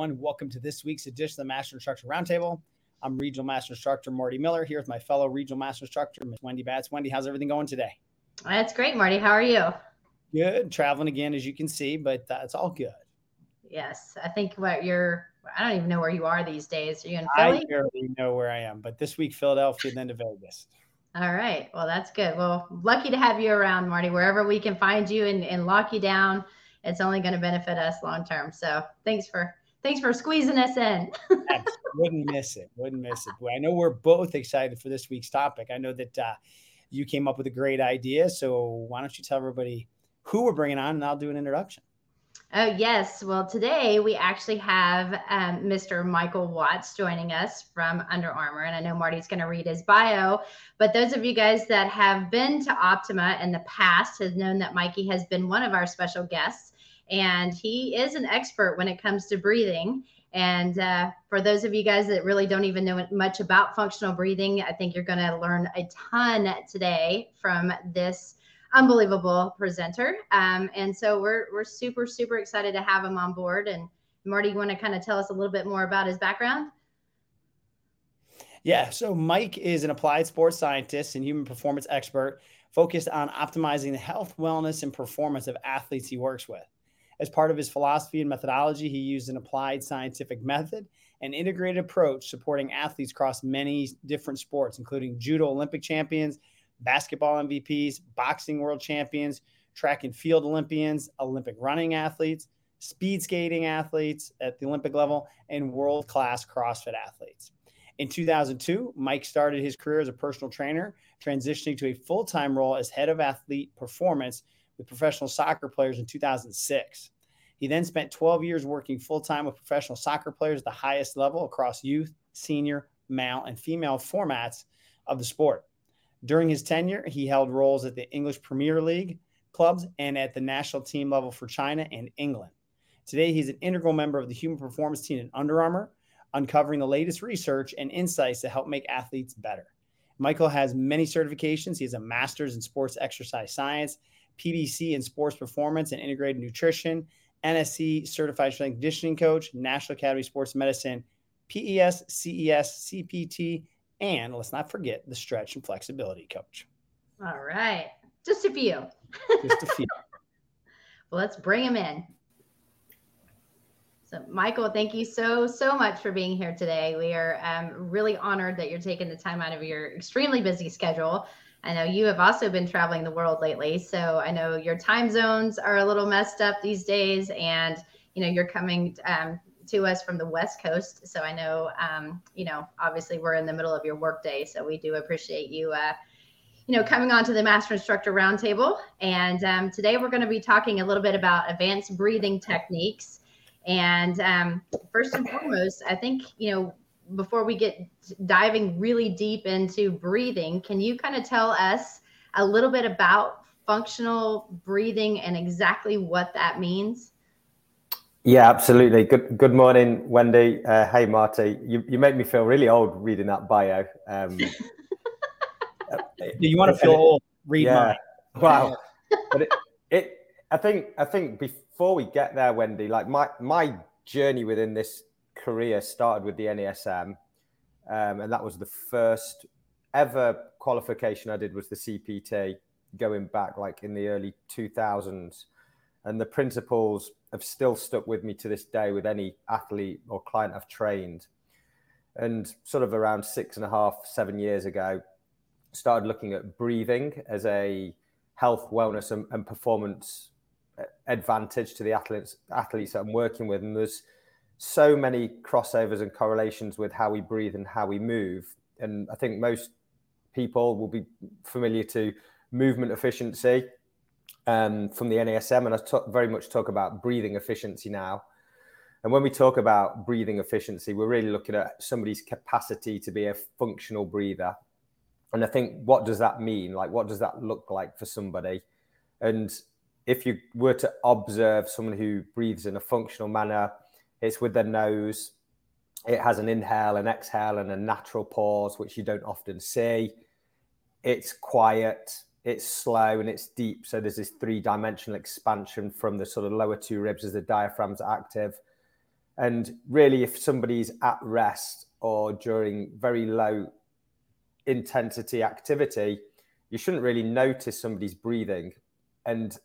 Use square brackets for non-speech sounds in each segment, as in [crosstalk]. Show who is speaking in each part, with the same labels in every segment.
Speaker 1: everyone. Welcome to this week's edition of the Master Instructor Roundtable. I'm Regional Master Instructor Marty Miller here with my fellow Regional Master Instructor, Ms. Wendy Batts. Wendy, how's everything going today?
Speaker 2: That's great, Marty. How are you?
Speaker 1: Good. Traveling again, as you can see, but uh, it's all good.
Speaker 2: Yes, I think what you're. I don't even know where you are these days. Are you in Philly?
Speaker 1: I barely know where I am, but this week Philadelphia, and then to Vegas.
Speaker 2: All right. Well, that's good. Well, lucky to have you around, Marty. Wherever we can find you and, and lock you down, it's only going to benefit us long term. So thanks for thanks for squeezing us in. [laughs]
Speaker 1: wouldn't miss it. Wouldn't miss it. I know we're both excited for this week's topic. I know that uh, you came up with a great idea. So why don't you tell everybody who we're bringing on, and I'll do an introduction.
Speaker 2: Oh, yes. Well, today we actually have um, Mr. Michael Watts joining us from Under Armour. And I know Marty's going to read his bio. But those of you guys that have been to Optima in the past has known that Mikey has been one of our special guests. And he is an expert when it comes to breathing. And uh, for those of you guys that really don't even know much about functional breathing, I think you're going to learn a ton today from this unbelievable presenter. Um, and so we're we're super super excited to have him on board. And Marty, you want to kind of tell us a little bit more about his background?
Speaker 1: Yeah, so Mike is an applied sports scientist and human performance expert focused on optimizing the health, wellness, and performance of athletes he works with. As part of his philosophy and methodology, he used an applied scientific method and integrated approach supporting athletes across many different sports, including judo Olympic champions, basketball MVPs, boxing world champions, track and field Olympians, Olympic running athletes, speed skating athletes at the Olympic level, and world class CrossFit athletes. In 2002, Mike started his career as a personal trainer, transitioning to a full time role as head of athlete performance with professional soccer players in 2006. He then spent 12 years working full time with professional soccer players at the highest level across youth, senior, male, and female formats of the sport. During his tenure, he held roles at the English Premier League clubs and at the national team level for China and England. Today, he's an integral member of the human performance team at Under Armour, uncovering the latest research and insights to help make athletes better. Michael has many certifications. He has a master's in sports exercise science, PBC in sports performance and integrated nutrition, NSC certified strength conditioning coach, National Academy Sports Medicine, PES, CES, CPT, and let's not forget the stretch and flexibility coach.
Speaker 2: All right. Just a few. [laughs] Just a few. well, let's bring him in. So, Michael, thank you so, so much for being here today. We are um, really honored that you're taking the time out of your extremely busy schedule. I know you have also been traveling the world lately. So, I know your time zones are a little messed up these days. And, you know, you're coming um, to us from the West Coast. So I know, um, you know, obviously we're in the middle of your workday, so we do appreciate you, uh, you know, coming on to the Master Instructor Roundtable. And um, today we're going to be talking a little bit about advanced breathing techniques. And um, first and foremost, I think, you know, before we get diving really deep into breathing, can you kind of tell us a little bit about functional breathing and exactly what that means?
Speaker 3: Yeah, absolutely. Good good morning, Wendy. Uh, hey, Marty. You, you make me feel really old reading that bio. Um, [laughs]
Speaker 1: you want to feel old? Read yeah. mine. [laughs]
Speaker 3: Wow. but it, it, I think, I think before we get there, Wendy, like my my journey within this career started with the NASM, um, and that was the first ever qualification I did was the CPT, going back like in the early two thousands, and the principles have still stuck with me to this day with any athlete or client I've trained. And sort of around six and a half, seven years ago, started looking at breathing as a health, wellness, and, and performance advantage to the athletes athletes that I'm working with. And there's so many crossovers and correlations with how we breathe and how we move. And I think most people will be familiar to movement efficiency um, from the NASM, and I very much talk about breathing efficiency now. And when we talk about breathing efficiency, we're really looking at somebody's capacity to be a functional breather. And I think, what does that mean? Like, what does that look like for somebody? And if you were to observe someone who breathes in a functional manner, it's with the nose. It has an inhale, an exhale, and a natural pause, which you don't often see. It's quiet it's slow and it's deep. So there's this three dimensional expansion from the sort of lower two ribs as the diaphragm's active. And really, if somebody's at rest or during very low intensity activity, you shouldn't really notice somebody's breathing. And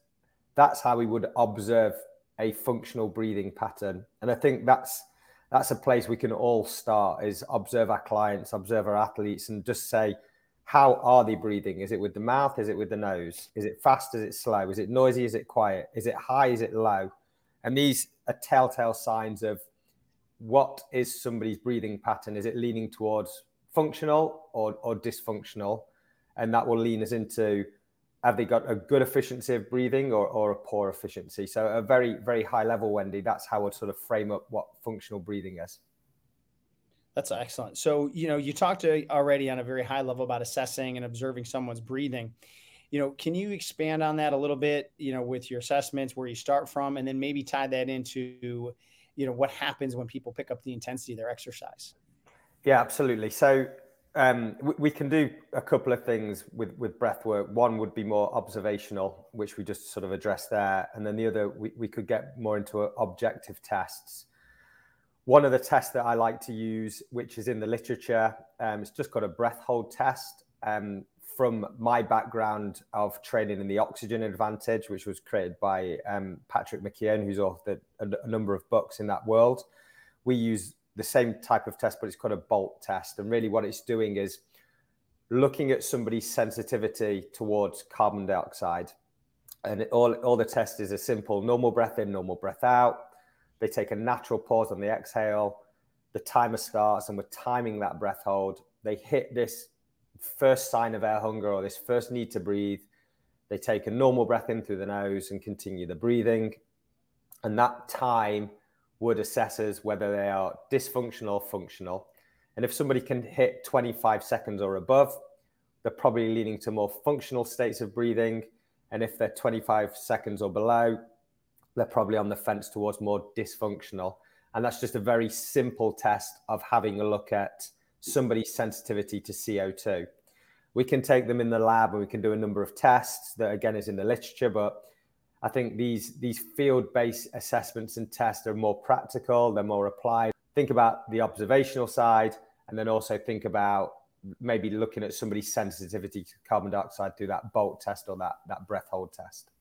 Speaker 3: that's how we would observe a functional breathing pattern. And I think that's that's a place we can all start is observe our clients, observe our athletes, and just say, how are they breathing? Is it with the mouth? Is it with the nose? Is it fast? Is it slow? Is it noisy? Is it quiet? Is it high? Is it low? And these are telltale signs of what is somebody's breathing pattern. Is it leaning towards functional or, or dysfunctional? And that will lean us into have they got a good efficiency of breathing or, or a poor efficiency? So, a very, very high level, Wendy, that's how I'd sort of frame up what functional breathing is.
Speaker 1: That's excellent. So, you know, you talked already on a very high level about assessing and observing someone's breathing. You know, can you expand on that a little bit, you know, with your assessments, where you start from, and then maybe tie that into, you know, what happens when people pick up the intensity of their exercise?
Speaker 3: Yeah, absolutely. So, um, we, we, can do a couple of things with, with breath work. One would be more observational, which we just sort of addressed there. And then the other, we, we could get more into objective tests. One of the tests that I like to use, which is in the literature, um, it's just got a breath hold test. Um, from my background of training in the oxygen advantage, which was created by um, Patrick McKeown, who's authored a, a number of books in that world, we use the same type of test, but it's called a bolt test. And really, what it's doing is looking at somebody's sensitivity towards carbon dioxide. And it, all, all the test is a simple normal breath in, normal breath out. They take a natural pause on the exhale. The timer starts, and we're timing that breath hold. They hit this first sign of air hunger or this first need to breathe. They take a normal breath in through the nose and continue the breathing. And that time would assess us whether they are dysfunctional or functional. And if somebody can hit 25 seconds or above, they're probably leaning to more functional states of breathing. And if they're 25 seconds or below, they're probably on the fence towards more dysfunctional. And that's just a very simple test of having a look at somebody's sensitivity to CO2. We can take them in the lab and we can do a number of tests that, again, is in the literature, but I think these these field-based assessments and tests are more practical, they're more applied. Think about the observational side, and then also think about maybe looking at somebody's sensitivity to carbon dioxide through that bolt test or that that breath hold test.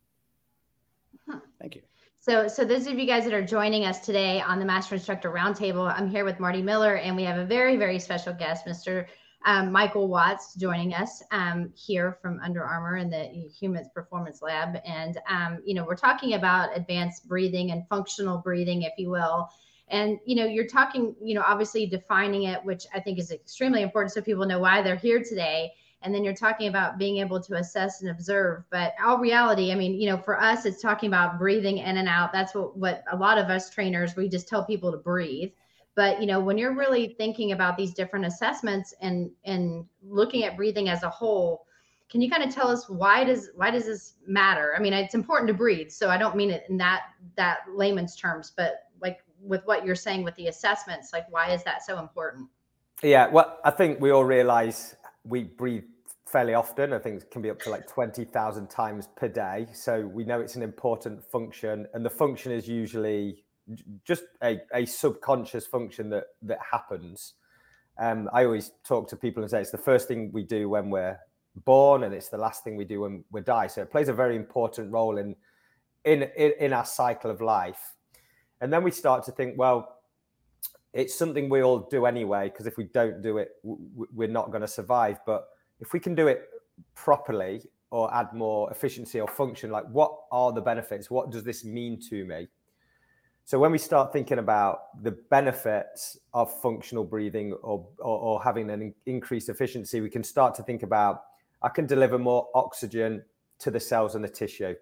Speaker 1: Huh. Thank you.
Speaker 2: So, so those of you guys that are joining us today on the Master Instructor Roundtable, I'm here with Marty Miller, and we have a very, very special guest, Mr um, Michael Watts joining us um, here from Under Armour in the Humans Performance Lab. And, um, you know, we're talking about advanced breathing and functional breathing, if you will. And, you know, you're talking, you know, obviously defining it, which I think is extremely important so people know why they're here today. And then you're talking about being able to assess and observe. But all reality, I mean, you know, for us, it's talking about breathing in and out. That's what, what a lot of us trainers, we just tell people to breathe but you know when you're really thinking about these different assessments and and looking at breathing as a whole can you kind of tell us why does why does this matter? I mean it's important to breathe so i don't mean it in that that layman's terms but like with what you're saying with the assessments like why is that so important?
Speaker 3: Yeah well i think we all realize we breathe fairly often. I think it can be up to like 20,000 times per day so we know it's an important function and the function is usually just a, a subconscious function that that happens. Um, I always talk to people and say it's the first thing we do when we're born, and it's the last thing we do when we die. So it plays a very important role in in in, in our cycle of life. And then we start to think, well, it's something we all do anyway, because if we don't do it, we're not going to survive. But if we can do it properly or add more efficiency or function, like what are the benefits? What does this mean to me? So when we start thinking about the benefits of functional breathing or, or, or, having an increased efficiency, we can start to think about I can deliver more oxygen to the cells and the tissue.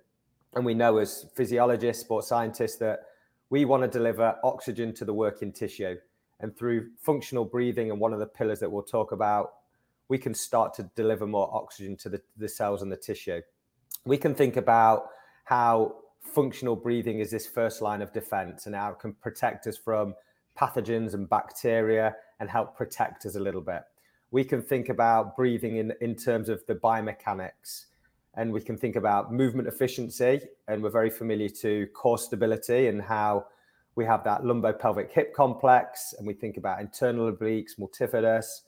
Speaker 3: And we know as physiologists, sports scientists, that we want to deliver oxygen to the working tissue. And through functional breathing and one of the pillars that we'll talk about, we can start to deliver more oxygen to the, the cells and the tissue. We can think about how functional breathing is this first line of defense and how it can protect us from pathogens and bacteria and help protect us a little bit. We can think about breathing in, in terms of the biomechanics and we can think about movement efficiency and we're very familiar to core stability and how we have that lumbopelvic hip complex, and we think about internal obliques, multifidus,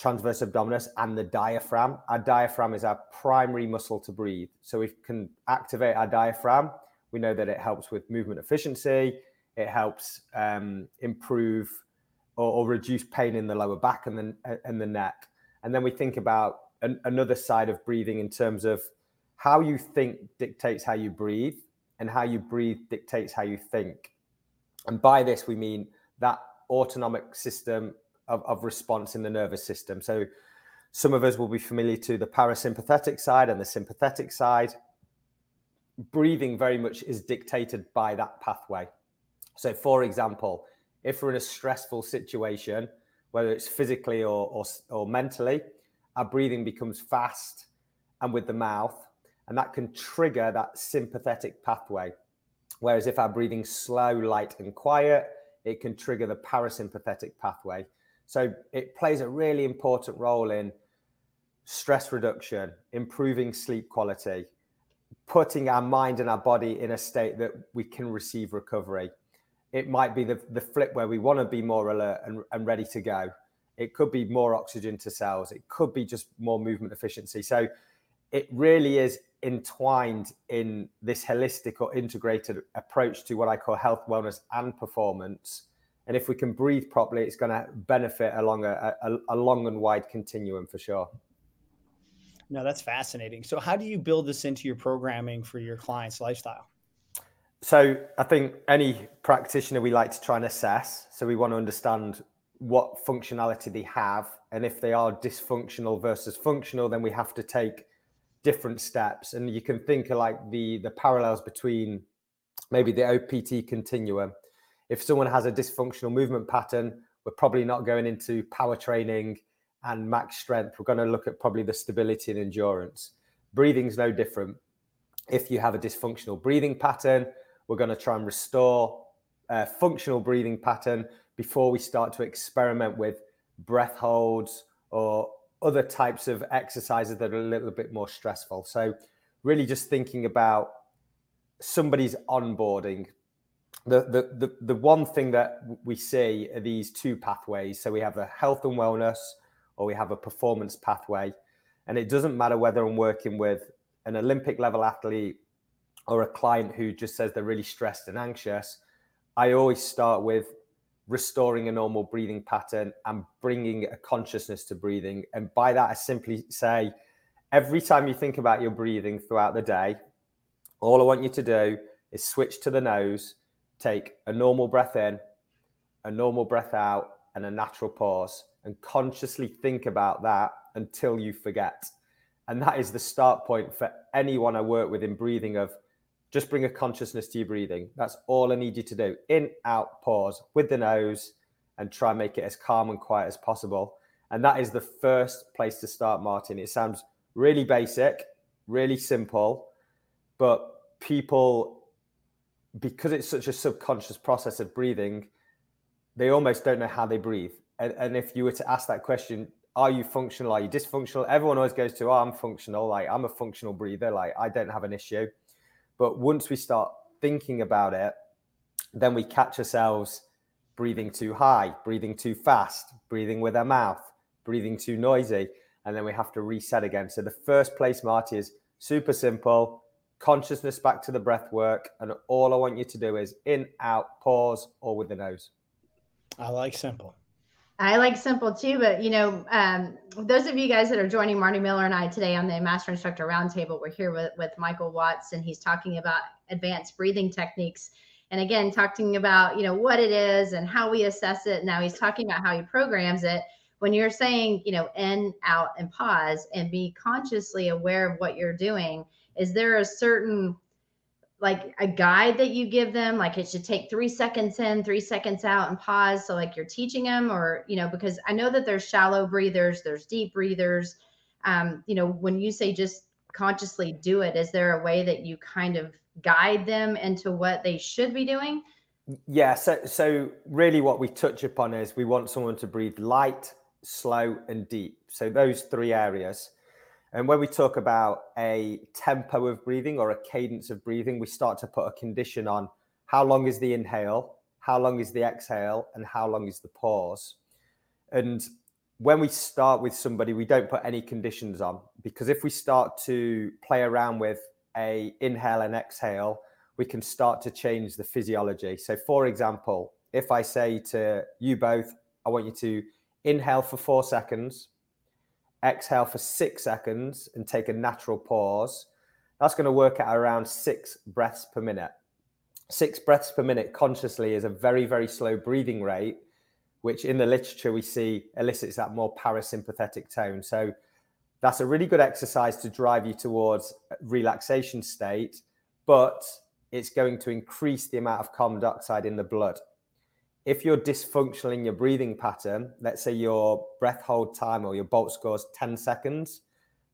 Speaker 3: transverse abdominis, and the diaphragm. Our diaphragm is our primary muscle to breathe. So we can activate our diaphragm. We know that it helps with movement efficiency. It helps um, improve or, or, reduce pain in the lower back and the, and the neck. And then we think about an, another side of breathing in terms of how you think dictates how you breathe, and how you breathe dictates how you think. And by this, we mean that autonomic system of, of response in the nervous system. So some of us will be familiar to the parasympathetic side and the sympathetic side. Breathing very much is dictated by that pathway. So, for example, if we're in a stressful situation, whether it's physically or, or, or mentally, our breathing becomes fast and with the mouth, and that can trigger that sympathetic pathway. Whereas if our breathing's slow, light, and quiet, it can trigger the parasympathetic pathway. So it plays a really important role in stress reduction, improving sleep quality, putting our mind and our body in a state that we can receive recovery. It might be the, the flip where we want to be more alert and, and ready to go. It could be more oxygen to cells. It could be just more movement efficiency. So it really is entwined in this holistic or integrated approach to what I call health, wellness, and performance. And if we can breathe properly, it's going to benefit along a, a, a long and wide continuum for sure.
Speaker 1: No, that's fascinating. So, how do you build this into your programming for your clients' lifestyle?
Speaker 3: So, I think any practitioner we like to try and assess. So, we want to understand what functionality they have. And if they are dysfunctional versus functional, then we have to take different steps and you can think of like the the parallels between maybe the OPT continuum if someone has a dysfunctional movement pattern we're probably not going into power training and max strength we're going to look at probably the stability and endurance breathing's no different if you have a dysfunctional breathing pattern we're going to try and restore a functional breathing pattern before we start to experiment with breath holds or other types of exercises that are a little bit more stressful. So, really just thinking about somebody's onboarding. The, the, the, one thing that we see are these two pathways. So, we have a health and wellness or we have a performance pathway. And it doesn't matter whether I'm working with an Olympic level athlete or a client who just says they're really stressed and anxious. I always start with restoring a normal breathing pattern and bringing a consciousness to breathing. And by that, I simply say every time you think about your breathing throughout the day, all I want you to do is switch to the nose, take a normal breath in, a normal breath out, and a natural pause, and consciously think about that until you forget. And that is the start point for anyone I work with in breathing of just bring a consciousness to your breathing. That's all I need you to do. In, out, pause with the nose and try and make it as calm and quiet as possible. And that is the first place to start, Martin. It sounds really basic, really simple, but people, because it's such a subconscious process of breathing, they almost don't know how they breathe. And, and if you were to ask that question, are you functional? Are you dysfunctional? Everyone always goes to, oh, I'm functional. Like, I'm a functional breather. Like, I don't have an issue. But once we start thinking about it, then we catch ourselves breathing too high, breathing too fast, breathing with our mouth, breathing too noisy. And then we have to reset again. So the first place, Marty, is super simple consciousness back to the breath work. And all I want you to do is in, out, pause, or with the nose.
Speaker 1: I like simple.
Speaker 2: I like simple too, but you know, um, those of you guys that are joining Marty Miller and I today on the Master Instructor Roundtable, we're here with, with Michael Watts, and he's talking about advanced breathing techniques. And again, talking about you know what it is and how we assess it. Now he's talking about how he programs it. When you're saying you know in, out, and pause, and be consciously aware of what you're doing, is there a certain like a guide that you give them? Like it should take three seconds in three seconds out and pause so like you're teaching them or you know because i know that there's shallow breathers there's deep breathers. Um, you know when you say just consciously do it is there a way that you kind of guide them into what they should be doing?
Speaker 3: Yeah so so really what we touch upon is we want someone to breathe light slow and deep. So those three areas and when we talk about a tempo of breathing or a cadence of breathing, we start to put a condition on how long is the inhale how long is the exhale, and how long is the pause. And when we start with somebody, we don't put any conditions on because if we start to play around with a inhale and exhale, we can start to change the physiology. So, for example, if I say to you both, I want you to inhale for four seconds, exhale for six seconds, and take a natural pause, that's going to work at around six breaths per minute. Six breaths per minute consciously is a very, very slow breathing rate, which in the literature we see elicits that more parasympathetic tone. So, that's a really good exercise to drive you towards relaxation state, but it's going to increase the amount of carbon dioxide in the blood. If you're dysfunctional in your breathing pattern, let's say your breath hold time or your bolt score is 10 seconds,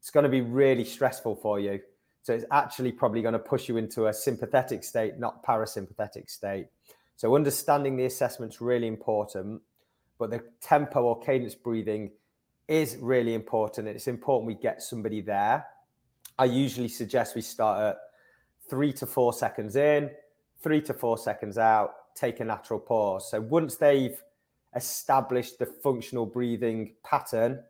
Speaker 3: it's going to be really stressful for you. So it's actually probably going to push you into a sympathetic state, not parasympathetic state. So understanding the assessment is really important, but the tempo or cadence breathing is really important. It's important we get somebody there. I usually suggest we start at three to four seconds in, three to four seconds out, take a natural pause. So once they've established the functional breathing pattern,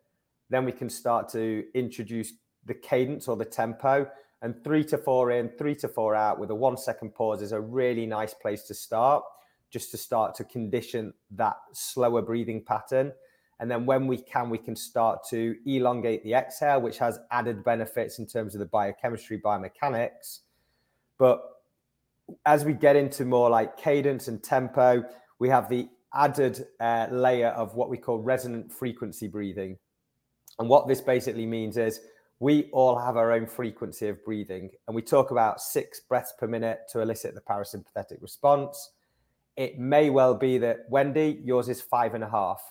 Speaker 3: then we can start to introduce the cadence or the tempo. And three to four in, three to four out with a one second pause is a really nice place to start, just to start to condition that slower breathing pattern. And then when we can, we can start to elongate the exhale, which has added benefits in terms of the biochemistry, biomechanics. But as we get into more like cadence and tempo, we have the added uh, layer of what we call resonant frequency breathing. And what this basically means is we all have our own frequency of breathing. And we talk about six breaths per minute to elicit the parasympathetic response. It may well be that Wendy, yours is five and a half.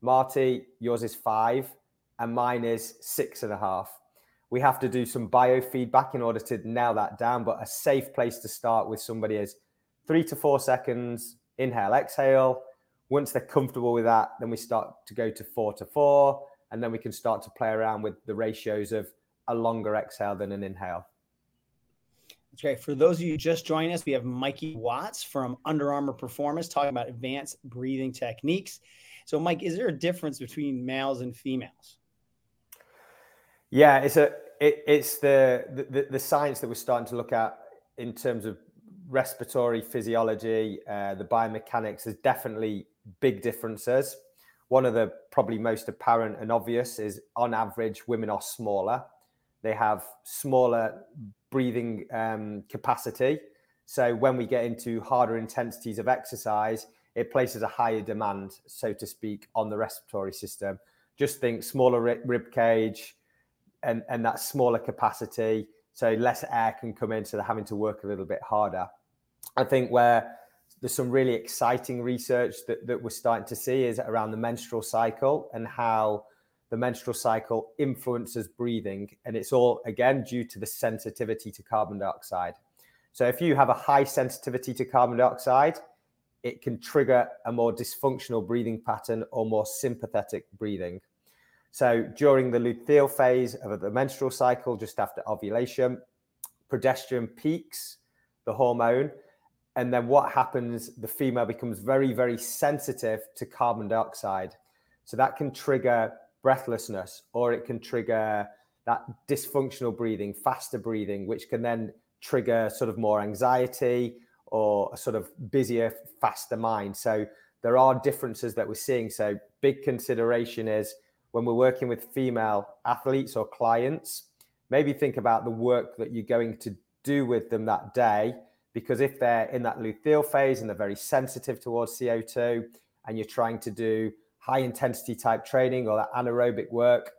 Speaker 3: Marty, yours is five, and mine is six and a half. We have to do some biofeedback in order to nail that down, but a safe place to start with somebody is three to four seconds, inhale, exhale. Once they're comfortable with that, then we start to go to four to four, and then we can start to play around with the ratios of a longer exhale than an inhale.
Speaker 1: That's great. For those of you just joining us, we have Mikey Watts from Under Armour Performance talking about advanced breathing techniques. So, Mike, is there a difference between males and females?
Speaker 3: Yeah, it's a it, it's the, the the science that we're starting to look at in terms of respiratory physiology, uh, the biomechanics. There's definitely big differences. One of the probably most apparent and obvious is, on average, women are smaller. They have smaller breathing um, capacity. So when we get into harder intensities of exercise, it places a higher demand, so to speak, on the respiratory system. Just think smaller rib cage and, and that smaller capacity, so less air can come in, so they're having to work a little bit harder. I think where there's some really exciting research that, that we're starting to see is around the menstrual cycle and how the menstrual cycle influences breathing. And it's all, again, due to the sensitivity to carbon dioxide. So if you have a high sensitivity to carbon dioxide, it can trigger a more dysfunctional breathing pattern or more sympathetic breathing. So during the luteal phase of the menstrual cycle, just after ovulation, progesterone peaks, the hormone. And then what happens? The female becomes very, very sensitive to carbon dioxide. So that can trigger breathlessness or it can trigger that dysfunctional breathing, faster breathing, which can then trigger sort of more anxiety or a sort of busier, faster mind. So there are differences that we're seeing. So big consideration is when we're working with female athletes or clients, maybe think about the work that you're going to do with them that day. Because if they're in that luteal phase and they're very sensitive towards CO2, and you're trying to do high intensity type training or that anaerobic work,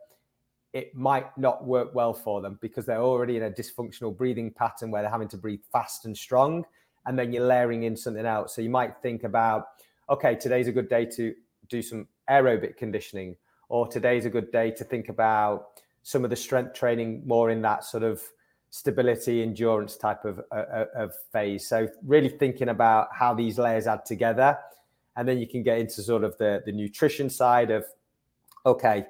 Speaker 3: it might not work well for them because they're already in a dysfunctional breathing pattern where they're having to breathe fast and strong and then you're layering in something else. So you might think about, okay, today's a good day to do some aerobic conditioning, or today's a good day to think about some of the strength training more in that sort of stability, endurance type of, uh, uh of phase. So really thinking about how these layers add together. And then you can get into sort of the, the nutrition side of, okay,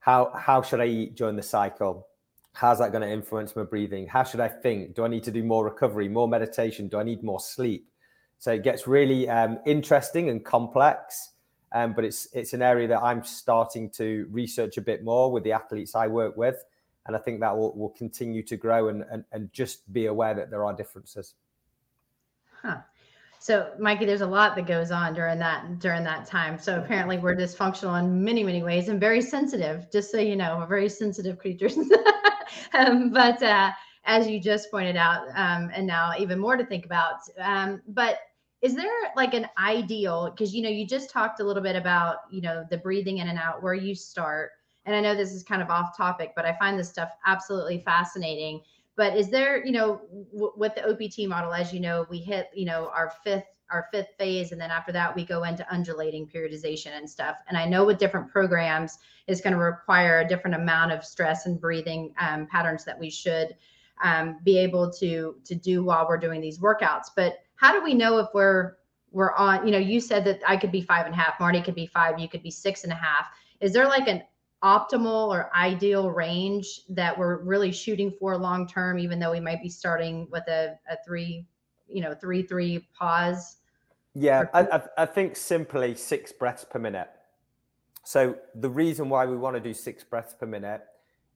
Speaker 3: how, how should I eat during the cycle? How's that going to influence my breathing? How should I think? Do I need to do more recovery, more meditation? Do I need more sleep? So it gets really um, interesting and complex. Um, but it's it's an area that I'm starting to research a bit more with the athletes I work with, and I think that will, will continue to grow and, and and just be aware that there are differences.
Speaker 2: Huh. So, Mikey, there's a lot that goes on during that during that time. So apparently, we're dysfunctional in many, many ways and very sensitive. Just so you know, we're very sensitive creatures. [laughs] um, but uh, as you just pointed out, um, and now even more to think about. Um, but is there like an ideal? Because you know, you just talked a little bit about you know the breathing in and out, where you start. And I know this is kind of off topic, but I find this stuff absolutely fascinating but is there, you know, w- with the OPT model, as you know, we hit, you know, our fifth our fifth phase and then after that we go into undulating periodization and stuff and i know with different programs it's going to require a different amount of stress and breathing um, patterns that we should um, be able to to do while we're doing these workouts but how do we know if we're we're on you know you said that i could be five and a half marty could be five you could be six and a half is there like an optimal or ideal range that we're really shooting for long term, even though we might be starting with a, a three, you know, three, three pause?
Speaker 3: Yeah, I, I think simply six breaths per minute. So the reason why we want to do six breaths per minute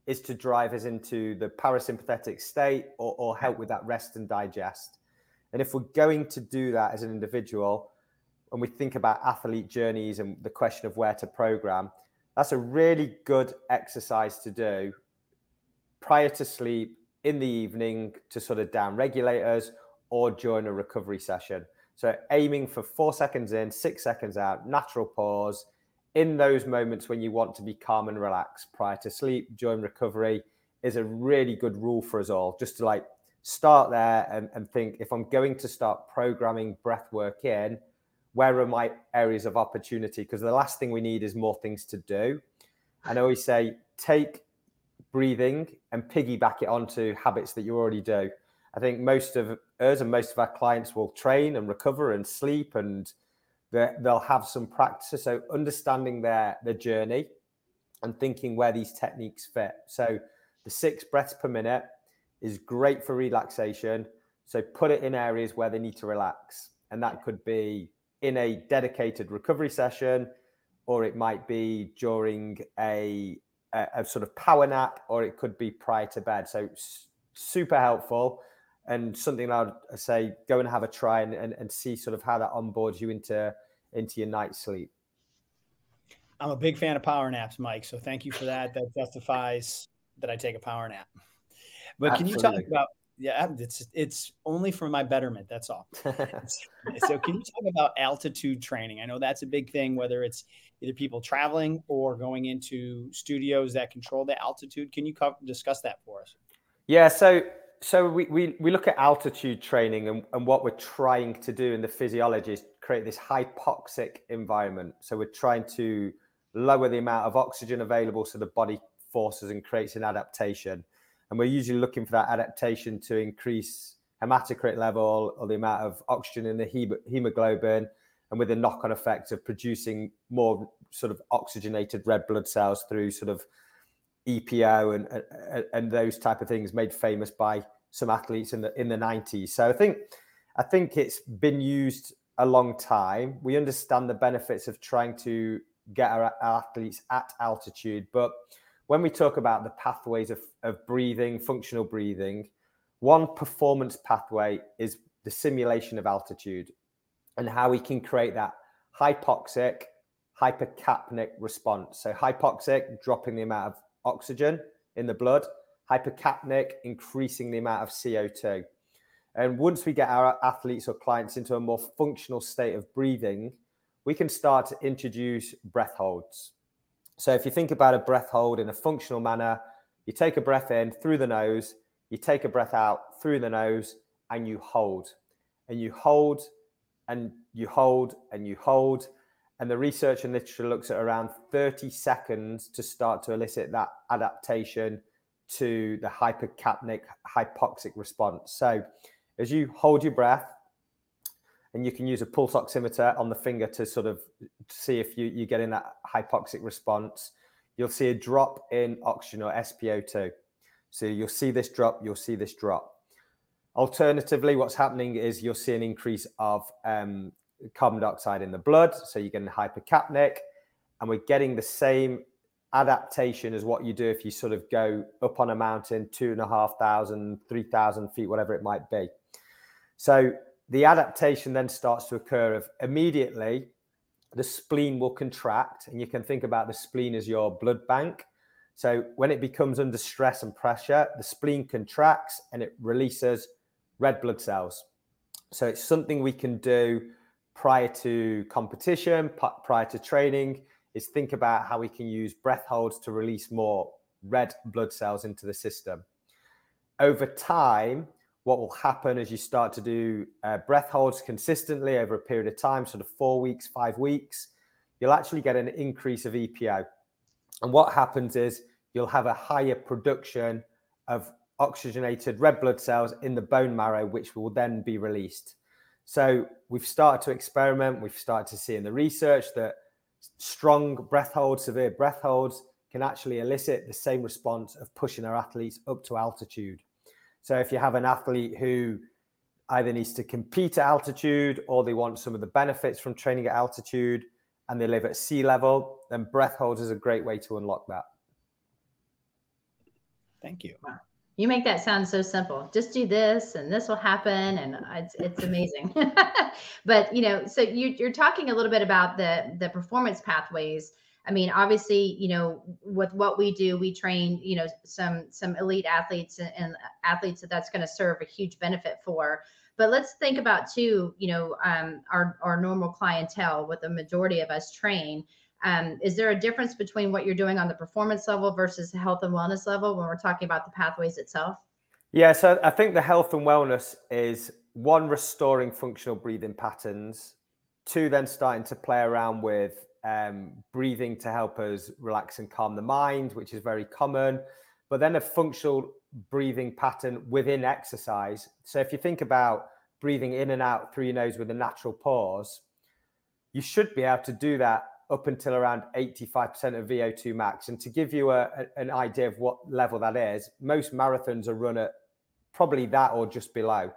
Speaker 3: is to drive us into the parasympathetic state or, or help with that rest and digest. And if we're going to do that as an individual, and we think about athlete journeys and the question of where to program, that's a really good exercise to do prior to sleep in the evening to sort of down regulators or during a recovery session. So aiming for four seconds in, six seconds out, natural pause in those moments when you want to be calm and relaxed prior to sleep during recovery is a really good rule for us all. Just to like start there and, and think if I'm going to start programming breath work in, where are my areas of opportunity? Because the last thing we need is more things to do. And I always say, take breathing and piggyback it onto habits that you already do. I think most of us and most of our clients will train and recover and sleep and they'll have some practice. So understanding their, their journey and thinking where these techniques fit. So the six breaths per minute is great for relaxation. So put it in areas where they need to relax. And that could be in a dedicated recovery session, or it might be during a, a, a sort of power nap, or it could be prior to bed. So super helpful and something I'd say go and have a try and, and, and see sort of how that onboards you into into your night's sleep.
Speaker 1: I'm a big fan of power naps, Mike. So thank you for that. That justifies that I take a power nap. But Absolutely. can you talk about yeah, um, it's it's only for my betterment. That's all. [laughs] so, can you talk about altitude training? I know that's a big thing, whether it's either people traveling or going into studios that control the altitude. Can you co- discuss that for us?
Speaker 3: Yeah. So so we, we, we look at altitude training and, and what we're trying to do in the physiology is create this hypoxic environment. So we're trying to lower the amount of oxygen available so the body forces and creates an adaptation and we're usually looking for that adaptation to increase hematocrit level or the amount of oxygen in the hemoglobin and with the knock-on effect of producing more sort of oxygenated red blood cells through sort of EPO and, and, and those type of things made famous by some athletes in the in the 90s. So I think I think it's been used a long time. We understand the benefits of trying to get our, our athletes at altitude, but when we talk about the pathways of, of breathing, functional breathing, one performance pathway is the simulation of altitude and how we can create that hypoxic, hypercapnic response. So, hypoxic, dropping the amount of oxygen in the blood, hypercapnic, increasing the amount of CO2. And once we get our athletes or clients into a more functional state of breathing, we can start to introduce breath holds. So if you think about a breath hold in a functional manner, you take a breath in through the nose, you take a breath out through the nose, and you hold. And you hold and you hold and you hold. And the research and literature looks at around 30 seconds to start to elicit that adaptation to the hypercapnic hypoxic response. So as you hold your breath, and you can use a pulse oximeter on the finger to sort of see if you, you're getting that hypoxic response. You'll see a drop in oxygen or SpO2. So you'll see this drop, you'll see this drop. Alternatively, what's happening is you'll see an increase of um, carbon dioxide in the blood, so you're getting hypercapnic, and we're getting the same adaptation as what you do if you sort of go up on a mountain, two and a half thousand, three thousand feet, whatever it might be. So the adaptation then starts to occur of immediately the spleen will contract, and you can think about the spleen as your blood bank. So when it becomes under stress and pressure, the spleen contracts and it releases red blood cells. So it's something we can do prior to competition, prior to training, is think about how we can use breath holds to release more red blood cells into the system. Over time, what will happen as you start to do uh, breath holds consistently over a period of time, sort of four weeks, five weeks, you'll actually get an increase of EPO. And what happens is you'll have a higher production of oxygenated red blood cells in the bone marrow, which will then be released. So we've started to experiment. We've started to see in the research that strong breath holds, severe breath holds can actually elicit the same response of pushing our athletes up to altitude. So if you have an athlete who either needs to compete at altitude or they want some of the benefits from training at altitude and they live at sea level, then breath holds is a great way to unlock that.
Speaker 1: Thank you.
Speaker 2: Wow. You make that sound so simple. Just do this and this will happen and it's it's amazing. [laughs] but, you know, so you you're talking a little bit about the the performance pathways I mean, obviously, you know, with what we do, we train, you know, some some elite athletes and, and athletes that that's going to serve a huge benefit for. But let's think about too, you know, um, our our normal clientele, what the majority of us train. Um, is there a difference between what you're doing on the performance level versus the health and wellness level when we're talking about the pathways itself?
Speaker 3: Yeah, so I think the health and wellness is one restoring functional breathing patterns, two then starting to play around with um, breathing to help us relax and calm the mind, which is very common, but then a functional breathing pattern within exercise. So if you think about breathing in and out through your nose with a natural pause, you should be able to do that up until around 85% of VO2 max. And to give you a, a, an idea of what level that is, most marathons are run at probably that or just below.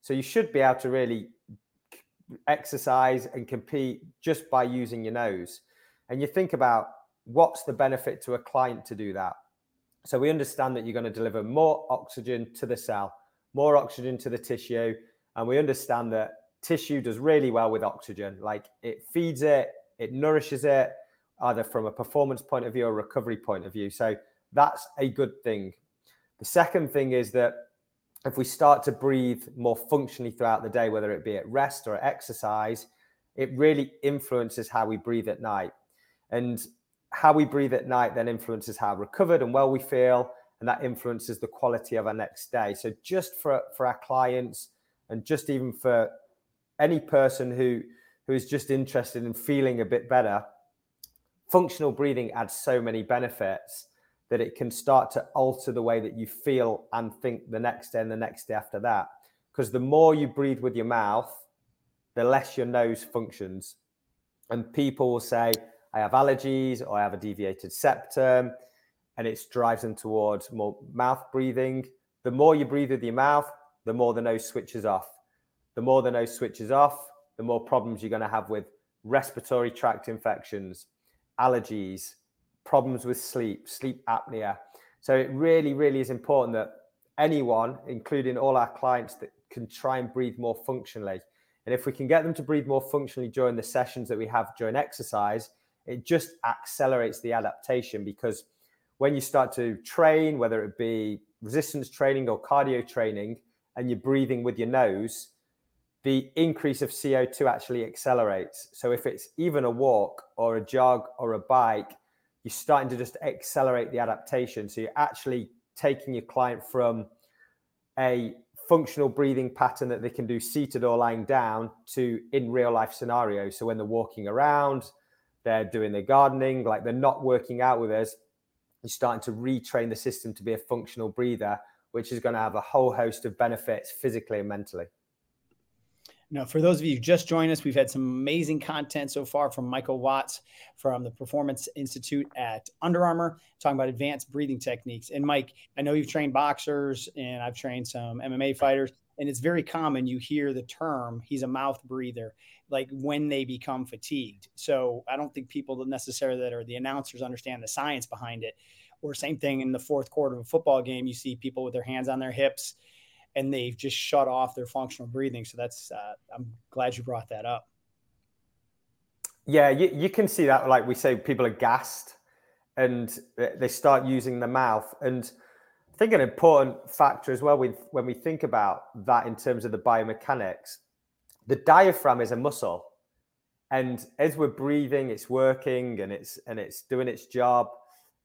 Speaker 3: So you should be able to really exercise and compete just by using your nose. And you think about what's the benefit to a client to do that. So we understand that you're going to deliver more oxygen to the cell, more oxygen to the tissue. And we understand that tissue does really well with oxygen. Like it feeds it, it nourishes it, either from a performance point of view or recovery point of view. So that's a good thing. The second thing is that if we start to breathe more functionally throughout the day, whether it be at rest or at exercise, it really influences how we breathe at night. And how we breathe at night then influences how recovered and well we feel, and that influences the quality of our next day. So, just for, for our clients, and just even for any person who who is just interested in feeling a bit better, functional breathing adds so many benefits that it can start to alter the way that you feel and think the next day and the next day after that. Because the more you breathe with your mouth, the less your nose functions. And people will say, I have allergies or I have a deviated septum, and it drives them towards more mouth breathing. The more you breathe with your mouth, the more the nose switches off. The more the nose switches off, the more problems you're going to have with respiratory tract infections, allergies, problems with sleep, sleep apnea. So it really, really is important that anyone, including all our clients, that can try and breathe more functionally. And if we can get them to breathe more functionally during the sessions that we have during exercise, it just accelerates the adaptation because when you start to train, whether it be resistance training or cardio training, and you're breathing with your nose, the increase of CO2 actually accelerates. So if it's even a walk or a jog or a bike, you're starting to just accelerate the adaptation. So you're actually taking your client from a functional breathing pattern that they can do seated or lying down to in real life scenarios. So when they're walking around, they're doing their gardening, like they're not working out with us, you're starting to retrain the system to be a functional breather, which is going to have a whole host of benefits physically and mentally.
Speaker 1: Now, for those of you who just joined us, we've had some amazing content so far from Michael Watts from the Performance Institute at Under Armour, talking about advanced breathing techniques. And Mike, I know you've trained boxers and I've trained some MMA fighters. and it's very common you hear the term he's a mouth breather like when they become fatigued so i don't think people necessarily that are the announcers understand the science behind it or same thing in the fourth quarter of a football game you see people with their hands on their hips and they've just shut off their functional breathing so that's uh, i'm glad you brought that up
Speaker 3: yeah you, you can see that like we say people are gassed and they start using the mouth and I think an important factor as well with when we think about that in terms of the biomechanics, the diaphragm is a muscle. And as we're breathing, it's working and it's and it's doing its job.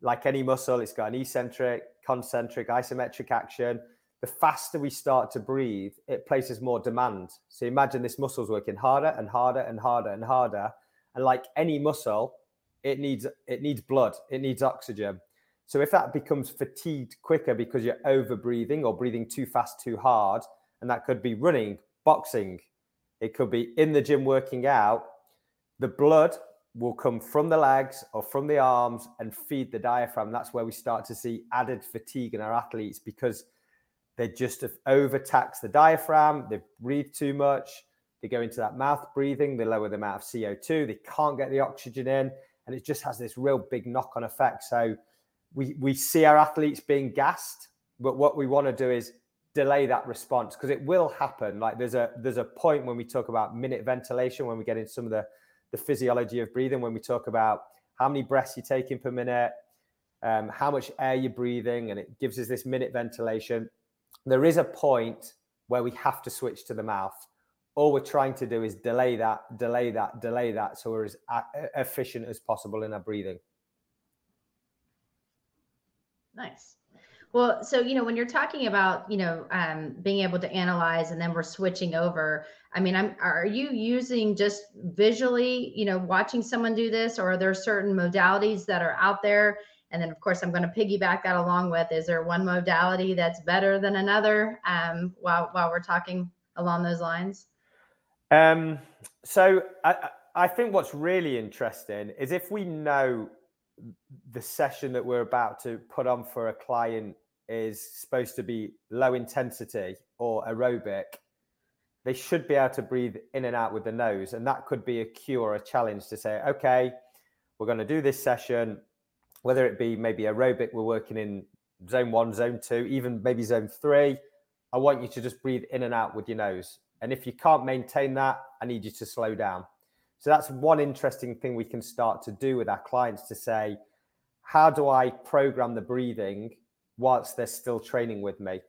Speaker 3: Like any muscle, it's got an eccentric, concentric, isometric action. The faster we start to breathe, it places more demand. So imagine this muscle's working harder and harder and harder and harder. And like any muscle, it needs it needs blood, it needs oxygen. So if that becomes fatigued quicker because you're over breathing or breathing too fast, too hard, and that could be running, boxing, it could be in the gym working out, the blood will come from the legs or from the arms and feed the diaphragm. That's where we start to see added fatigue in our athletes because they just have overtaxed the diaphragm, they breathe too much, they go into that mouth breathing, they lower the amount of CO2, they can't get the oxygen in, and it just has this real big knock on effect. So we we see our athletes being gassed, but what we want to do is delay that response because it will happen. Like there's a there's a point when we talk about minute ventilation when we get into some of the the physiology of breathing when we talk about how many breaths you're taking per minute, um, how much air you're breathing, and it gives us this minute ventilation. There is a point where we have to switch to the mouth. All we're trying to do is delay that, delay that, delay that, so we're as efficient as possible in our breathing.
Speaker 2: Nice. Well, so you know, when you're talking about you know um, being able to analyze, and then we're switching over. I mean, I'm. Are you using just visually, you know, watching someone do this, or are there certain modalities that are out there? And then, of course, I'm going to piggyback that along with: is there one modality that's better than another? Um, while while we're talking along those lines.
Speaker 3: Um. So I I think what's really interesting is if we know the session that we're about to put on for a client is supposed to be low intensity or aerobic, they should be able to breathe in and out with the nose. And that could be a cue or a challenge to say, okay, we're going to do this session, whether it be maybe aerobic, we're working in zone one, zone two, even maybe zone three. I want you to just breathe in and out with your nose. And if you can't maintain that, I need you to slow down. So that's one interesting thing we can start to do with our clients to say, how do I program the breathing whilst they're still training with me?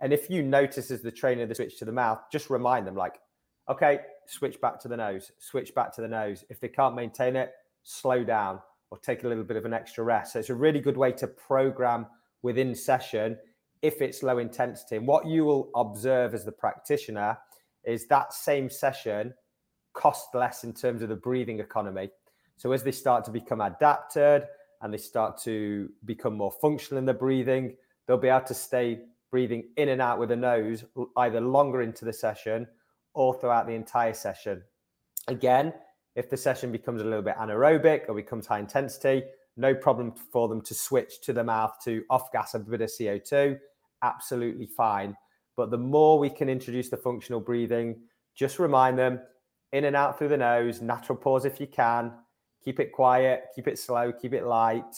Speaker 3: And if you notice as the trainer the switch to the mouth, just remind them like, okay, switch back to the nose, switch back to the nose. If they can't maintain it, slow down or take a little bit of an extra rest. So it's a really good way to program within session if it's low intensity. And what you will observe as the practitioner is that same session cost less in terms of the breathing economy. So as they start to become adapted and they start to become more functional in the breathing, they'll be able to stay breathing in and out with the nose either longer into the session or throughout the entire session. Again, if the session becomes a little bit anaerobic or becomes high intensity, no problem for them to switch to the mouth to off gas a bit of CO2. Absolutely fine. But the more we can introduce the functional breathing, just remind them in and out through the nose, natural pause if you can. Keep it quiet, keep it slow, keep it light.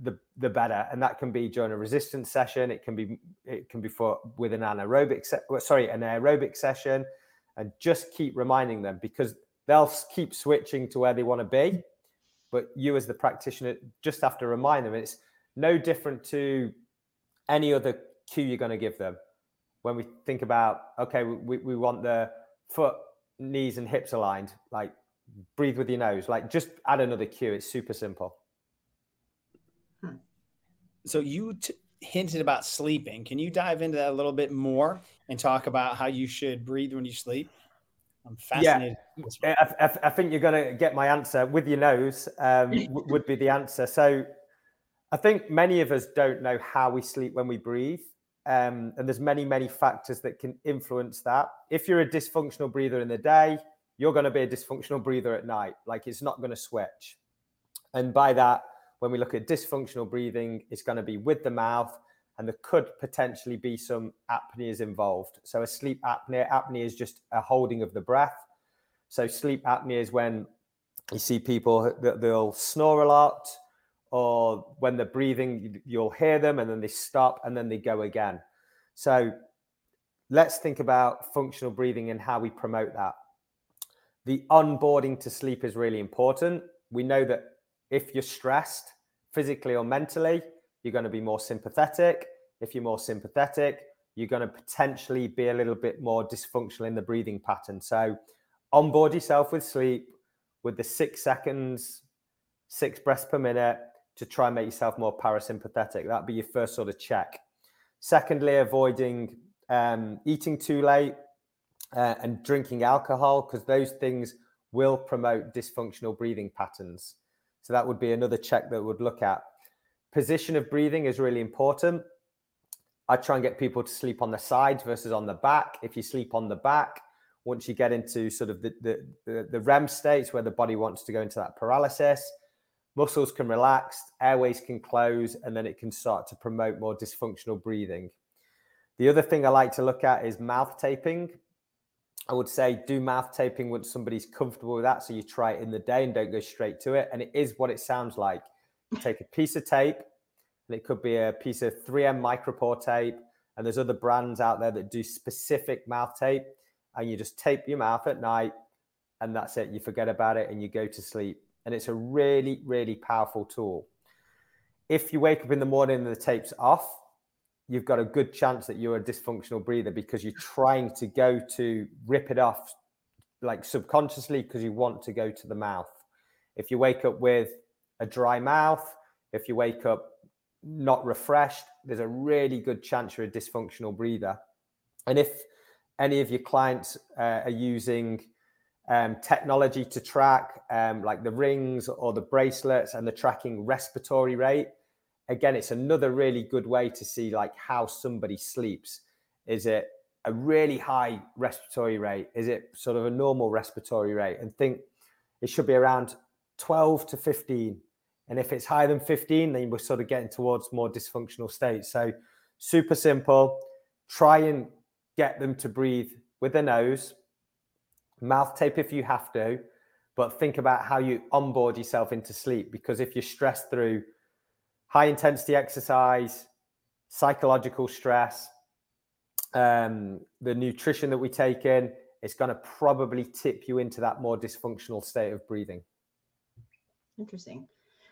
Speaker 3: The the better, and that can be during a resistance session. It can be it can be for with an anaerobic se- sorry an aerobic session, and just keep reminding them because they'll keep switching to where they want to be. But you as the practitioner just have to remind them. It's no different to any other cue you're going to give them. When we think about okay, we, we want the foot knees and hips aligned. Like breathe with your nose. Like just add another cue. It's super simple.
Speaker 1: Hmm. So you t- hinted about sleeping. Can you dive into that a little bit more and talk about how you should breathe when you sleep? I'm fascinated.
Speaker 3: Yeah, I, I, I think you're going to get my answer with your nose. Um, [laughs] would be the answer. So I think many of us don't know how we sleep when we breathe. Um, and there's many, many factors that can influence that. If you're a dysfunctional breather in the day, you're going to be a dysfunctional breather at night. Like it's not going to switch. And by that, when we look at dysfunctional breathing, it's going to be with the mouth and there could potentially be some apneas involved. So a sleep apnea, apnea is just a holding of the breath. So sleep apnea is when you see people that they'll snore a lot, or when they're breathing, you'll hear them and then they stop and then they go again. So let's think about functional breathing and how we promote that. The onboarding to sleep is really important. We know that if you're stressed physically or mentally, you're going to be more sympathetic. If you're more sympathetic, you're going to potentially be a little bit more dysfunctional in the breathing pattern. So, onboard yourself with sleep with the six seconds, six breaths per minute to try and make yourself more parasympathetic. That'd be your first sort of check. Secondly, avoiding um, eating too late uh, and drinking alcohol because those things will promote dysfunctional breathing patterns. So that would be another check that would look at. Position of breathing is really important. I try and get people to sleep on the sides versus on the back. If you sleep on the back, once you get into sort of the, the, the, REM states where the body wants to go into that paralysis, muscles can relax, airways can close, and then it can start to promote more dysfunctional breathing. The other thing I like to look at is mouth taping. I would say do mouth taping once somebody's comfortable with that. So you try it in the day and don't go straight to it. And it is what it sounds like. Take a piece of tape, and it could be a piece of 3M micropore tape. And there's other brands out there that do specific mouth tape. And you just tape your mouth at night, and that's it. You forget about it and you go to sleep. And it's a really, really powerful tool. If you wake up in the morning and the tape's off, you've got a good chance that you're a dysfunctional breather because you're trying to go to rip it off like subconsciously because you want to go to the mouth. If you wake up with a dry mouth, if you wake up not refreshed, there's a really good chance you're a dysfunctional breather. And if any of your clients uh, are using um, technology to track, um, like the rings or the bracelets, and the tracking respiratory rate, again, it's another really good way to see like how somebody sleeps. Is it a really high respiratory rate? Is it sort of a normal respiratory rate? And think it should be around 12 to 15. And if it's higher than 15, then we're sort of getting towards more dysfunctional states. So super simple. Try and get them to breathe with the nose, mouth tape if you have to, but think about how you onboard yourself into sleep. Because if you're stressed through high intensity exercise, psychological stress, um, the nutrition that we take in, it's going to probably tip you into that more dysfunctional state of breathing.
Speaker 2: Interesting.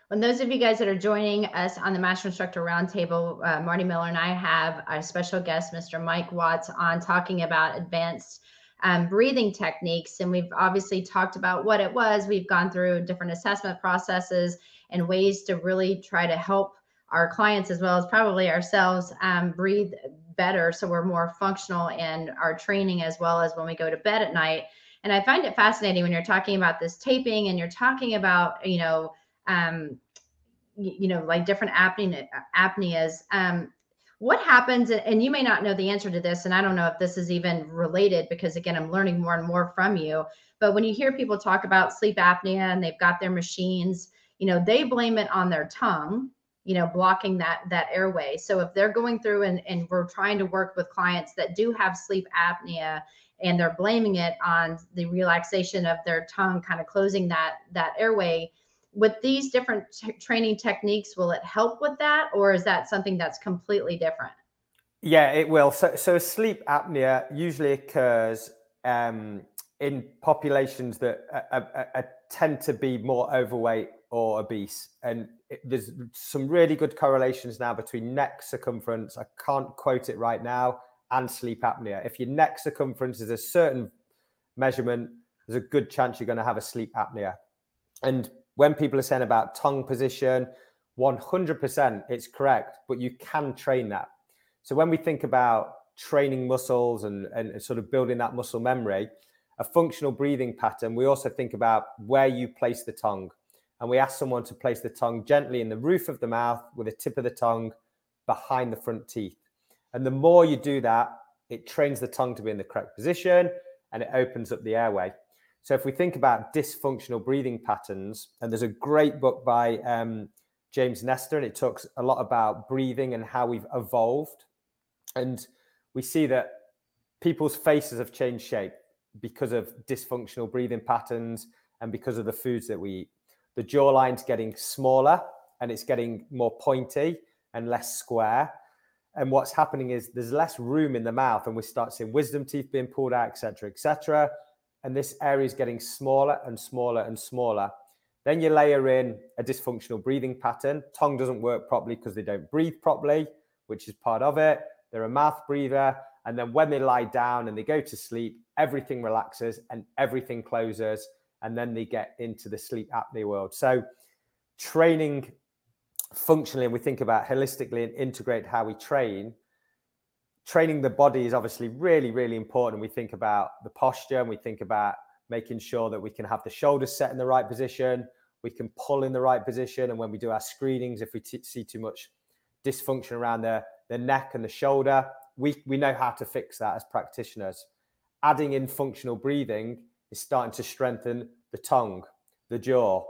Speaker 2: When those of you guys that are joining us on the Master Instructor Roundtable, uh, Marty Miller and I have our special guest, Mr. Mike Watts, on talking about advanced um, breathing techniques. And we've obviously talked about what it was. We've gone through different assessment processes and ways to really try to help our clients as well as probably ourselves um, breathe better so we're more functional in our training as well as when we go to bed at night and i find it fascinating when you're talking about this taping and you're talking about you know um, you, know like different apnea apneas. Um, what happens and you may not know the answer to this and i don't know if this is even related because again i'm learning more and more from you but when you hear people talk about sleep apnea and they've got their machines you know they blame it on their tongue you know blocking that that airway. So if they're going through and, and we're trying to work with clients that do have sleep apnea and they're blaming it on the relaxation of their tongue kind of closing that that airway with these different t- training techniques will it help with that or is that something that's completely different
Speaker 3: yeah it will so so sleep apnea usually occurs um, in populations that tend to be more overweight or obese. And it, there's some really good correlations now between neck circumference, I can't quote it right now, and sleep apnea. If your neck circumference is a certain measurement, there's a good chance you're going to have a sleep apnea. And when people are saying about tongue position, 100% it's correct, but you can train that. So when we think about training muscles and, and sort of building that muscle memory, a functional breathing pattern, we also think about where you place the tongue and we ask someone to place the tongue gently in the roof of the mouth with the tip of the tongue behind the front teeth. And the more you do that, it trains the tongue to be in the correct position and it opens up the airway. So if we think about dysfunctional breathing patterns, and there's a great book by um, James Nestor, and it talks a lot about breathing and how we've evolved. And we see that people's faces have changed shape because of dysfunctional breathing patterns and because of the foods that we eat. The jawline's getting smaller and it's getting more pointy and less square. And what's happening is there's less room in the mouth, and we start seeing wisdom teeth being pulled out, etc., etc. And this area is getting smaller and smaller and smaller. Then you layer in a dysfunctional breathing pattern. Tongue doesn't work properly because they don't breathe properly, which is part of it. They're a mouth breather. And then when they lie down and they go to sleep, everything relaxes and everything closes. And then they get into the sleep apnea world. So, training functionally, and we think about holistically and integrate how we train. Training the body is obviously really, really important. We think about the posture and we think about making sure that we can have the shoulders set in the right position, we can pull in the right position. And when we do our screenings, if we t- see too much dysfunction around the, the neck and the shoulder, we, we know how to fix that as practitioners. Adding in functional breathing is starting to strengthen the tongue, the jaw,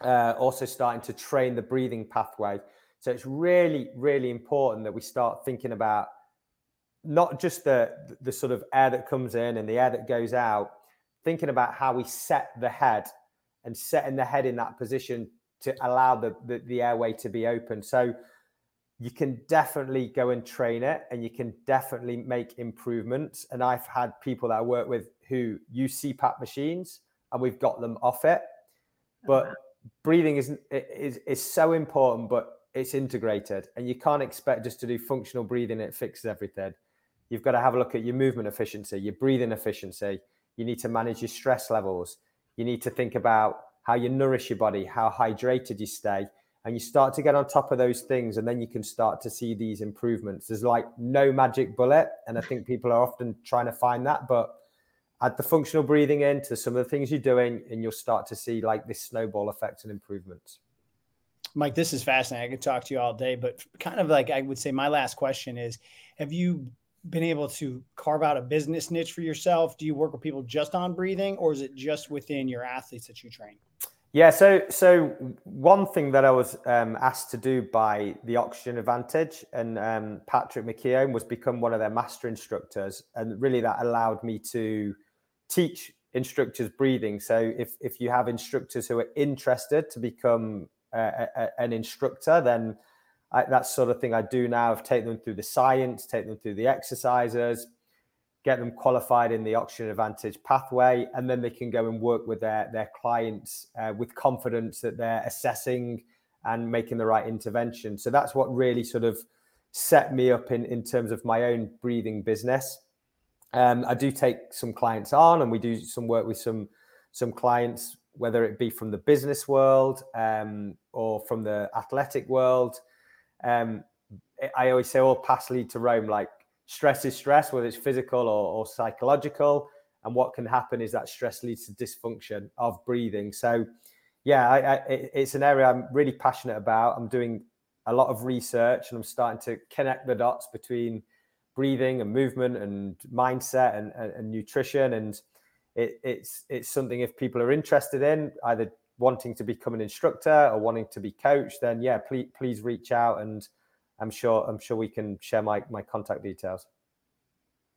Speaker 3: uh, also starting to train the breathing pathway. So it's really, really important that we start thinking about not just the the sort of air that comes in and the air that goes out, thinking about how we set the head and setting the head in that position to allow the, the, the airway to be open. So you can definitely go and train it and you can definitely make improvements. And I've had people that I work with who use CPAP machines and we've got them off it. But uh-huh. breathing is, is, is so important, but it's integrated and you can't expect just to do functional breathing. It fixes everything. You've got to have a look at your movement efficiency, your breathing efficiency. You need to manage your stress levels. You need to think about how you nourish your body, how hydrated you stay, and you start to get on top of those things and then you can start to see these improvements there's like no magic bullet and i think people are often trying to find that but add the functional breathing into some of the things you're doing and you'll start to see like this snowball effect and improvements
Speaker 1: mike this is fascinating i could talk to you all day but kind of like i would say my last question is have you been able to carve out a business niche for yourself do you work with people just on breathing or is it just within your athletes that you train
Speaker 3: yeah, so so one thing that I was um, asked to do by the Oxygen Advantage and um, Patrick McKeown was become one of their master instructors, and really that allowed me to teach instructors breathing. So if if you have instructors who are interested to become a, an instructor, then I, that's sort of thing I do now. I've taken them through the science, take them through the exercises, get them qualified in the oxygen advantage pathway, and then they can go and work with their their clients uh, with confidence that they're assessing and making the right intervention. So that's what really sort of set me up in in terms of my own breathing business. Um, I do take some clients on, and we do some work with some some clients, whether it be from the business world um, or from the athletic world. Um, I always say all paths lead to Rome. Like stress is stress, whether it's physical or, or psychological. And what can happen is that stress leads to dysfunction of breathing. So, yeah, I, I, it's an area I'm really passionate about. I'm doing a lot of research and I'm starting to connect the dots between breathing and movement and mindset and, and, and nutrition. And it, it's it's something if people are interested in either wanting to become an instructor or wanting to be coached, then yeah, please please reach out and I'm sure I'm sure we can share my my contact details.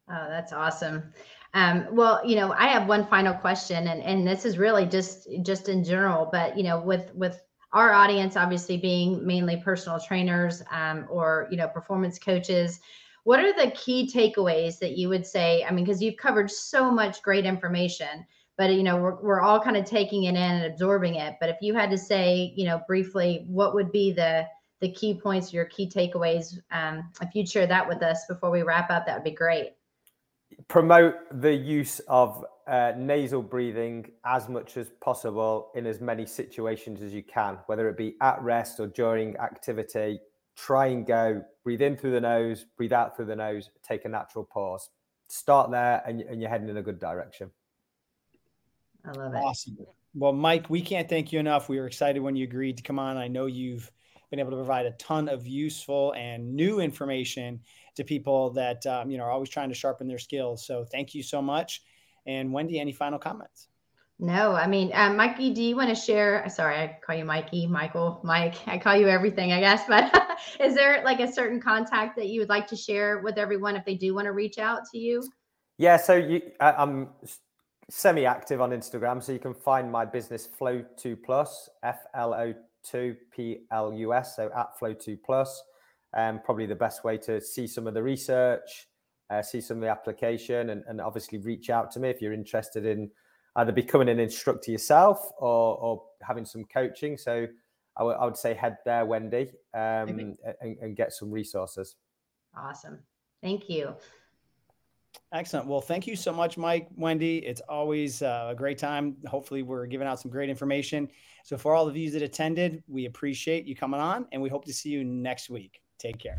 Speaker 2: Oh, that's awesome. Um, well, you know, I have one final question, and and this is really just just in general, but you know, with with our audience obviously being mainly personal trainers um, or you know performance coaches, what are the key takeaways that you would say? I mean, because you've covered so much great information, but you know, we're we're all kind of taking it in and absorbing it. But if you had to say, you know, briefly, what would be the the key points, your key takeaways. Um, if you'd share that with us before we wrap up, that would be great.
Speaker 3: Promote the use of uh, nasal breathing as much as possible in as many situations as you can, whether it be at rest or during activity. Try and go, breathe in through the nose, breathe out through the nose, take a natural pause. Start there, and, and you're heading in a good direction.
Speaker 2: I love it.
Speaker 1: Awesome. Well, Mike, we can't thank you enough. We were excited when you agreed to come on. I know you've been able to provide a ton of useful and new information to people that um, you know are always trying to sharpen their skills. So thank you so much. And Wendy, any final comments?
Speaker 2: No, I mean, um, Mikey, do you want to share? Sorry, I call you Mikey, Michael, Mike. [laughs] I call you everything, I guess. [laughs] But is there like a certain contact that you would like to share with everyone if they do want to reach out to you?
Speaker 3: Yeah, so you, I'm semi-active on Instagram, so you can find my business Flow Two Plus, F L O Two P L U S, so at Flow Two Plus. Um, probably the best way to see some of the research, uh, see some of the application, and, and obviously reach out to me if you're interested in either becoming an instructor yourself or, or having some coaching. So I, w- I would say head there, Wendy, um, and, and get some resources.
Speaker 2: Awesome. Thank you.
Speaker 1: Excellent. Well, thank you so much, Mike, Wendy. It's always uh, a great time. Hopefully, we're giving out some great information. So, for all of you that attended, we appreciate you coming on and we hope to see you next week. Take care.